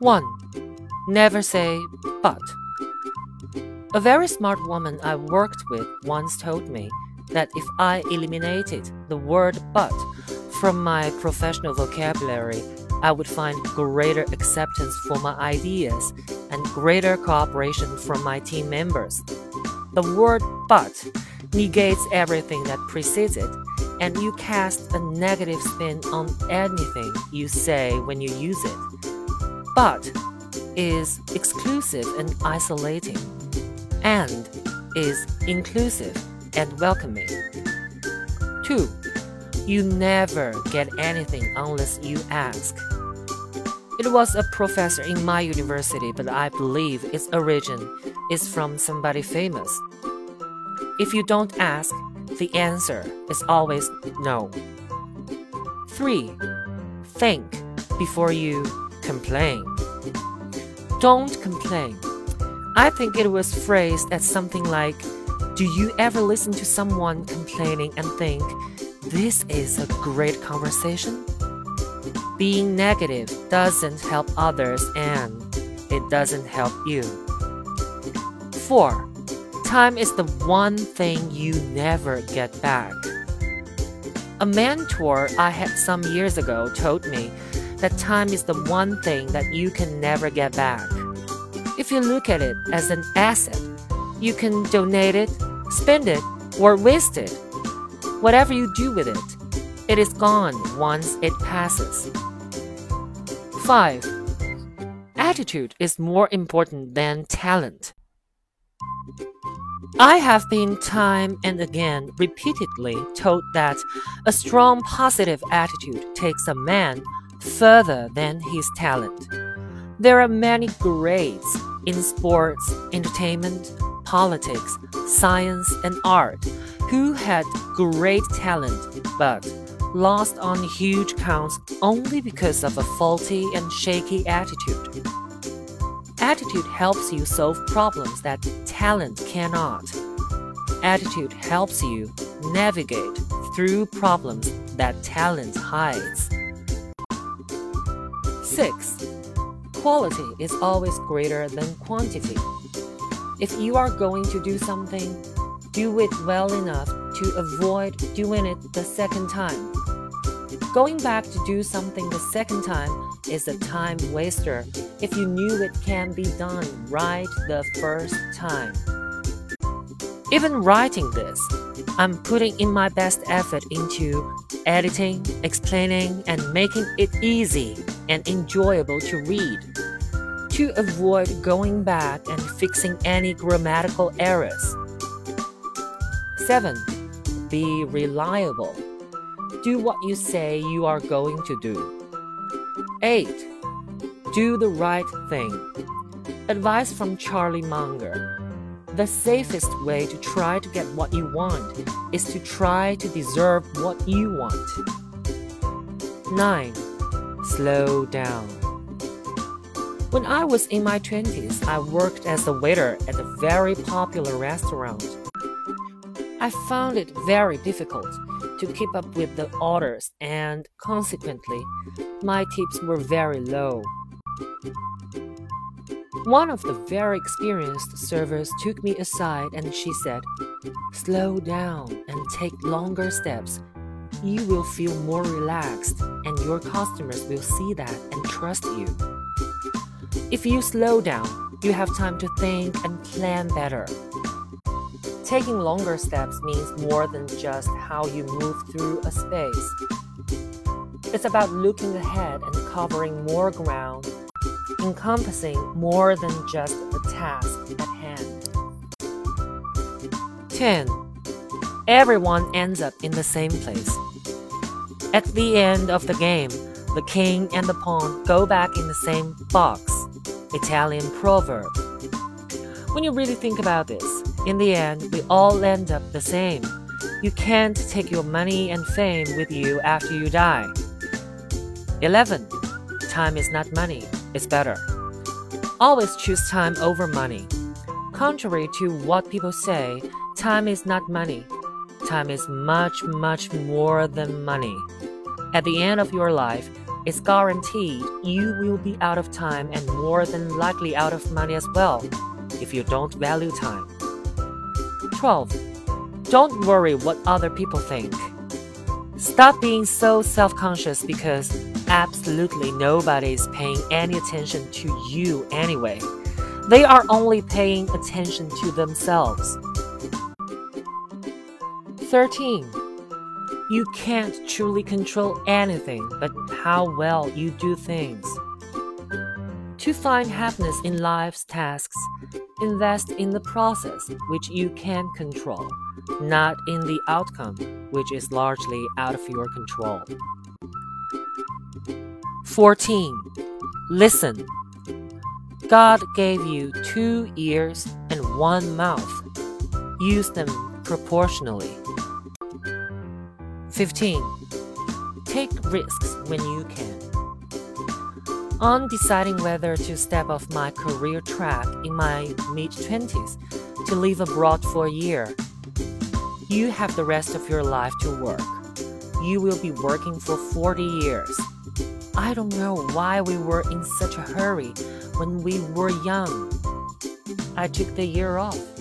1. Never say but. A very smart woman I worked with once told me that if I eliminated the word but from my professional vocabulary, I would find greater acceptance for my ideas and greater cooperation from my team members. The word but negates everything that precedes it, and you cast a negative spin on anything you say when you use it. But is exclusive and isolating, and is inclusive and welcoming. 2. You never get anything unless you ask. It was a professor in my university, but I believe its origin is from somebody famous. If you don't ask, the answer is always no. 3. Think before you complain. Don't complain. I think it was phrased as something like Do you ever listen to someone complaining and think, This is a great conversation? Being negative doesn't help others and it doesn't help you. 4. Time is the one thing you never get back. A mentor I had some years ago told me that time is the one thing that you can never get back. If you look at it as an asset, you can donate it, spend it, or waste it. Whatever you do with it, it is gone once it passes. 5. Attitude is more important than talent. I have been time and again repeatedly told that a strong positive attitude takes a man further than his talent. There are many greats in sports, entertainment, politics, science, and art who had great talent but lost on huge counts only because of a faulty and shaky attitude. Attitude helps you solve problems that talent cannot. Attitude helps you navigate through problems that talent hides. 6. Quality is always greater than quantity. If you are going to do something, do it well enough to avoid doing it the second time. Going back to do something the second time is a time waster if you knew it can be done right the first time. Even writing this, I'm putting in my best effort into editing, explaining, and making it easy and enjoyable to read. To avoid going back and fixing any grammatical errors. 7. Be reliable. Do what you say you are going to do. 8. Do the right thing. Advice from Charlie Munger. The safest way to try to get what you want is to try to deserve what you want. 9. Slow down. When I was in my 20s, I worked as a waiter at a very popular restaurant. I found it very difficult to keep up with the orders, and consequently, my tips were very low. One of the very experienced servers took me aside and she said, Slow down and take longer steps. You will feel more relaxed, and your customers will see that and trust you. If you slow down, you have time to think and plan better. Taking longer steps means more than just how you move through a space. It's about looking ahead and covering more ground encompassing more than just the task at hand. 10. Everyone ends up in the same place. At the end of the game, the king and the pawn go back in the same box. Italian proverb. When you really think about this, in the end, we all end up the same. You can't take your money and fame with you after you die. 11. Time is not money it's better. Always choose time over money. Contrary to what people say, time is not money. Time is much, much more than money. At the end of your life, it's guaranteed you will be out of time and more than likely out of money as well if you don't value time. 12. Don't worry what other people think. Stop being so self conscious because absolutely nobody is paying any attention to you anyway. They are only paying attention to themselves. 13. You can't truly control anything but how well you do things. To find happiness in life's tasks, invest in the process which you can control, not in the outcome which is largely out of your control. 14. Listen. God gave you two ears and one mouth. Use them proportionally. 15. Take risks when you can. On deciding whether to step off my career track in my mid 20s to live abroad for a year, you have the rest of your life to work. You will be working for 40 years. I don't know why we were in such a hurry when we were young. I took the year off.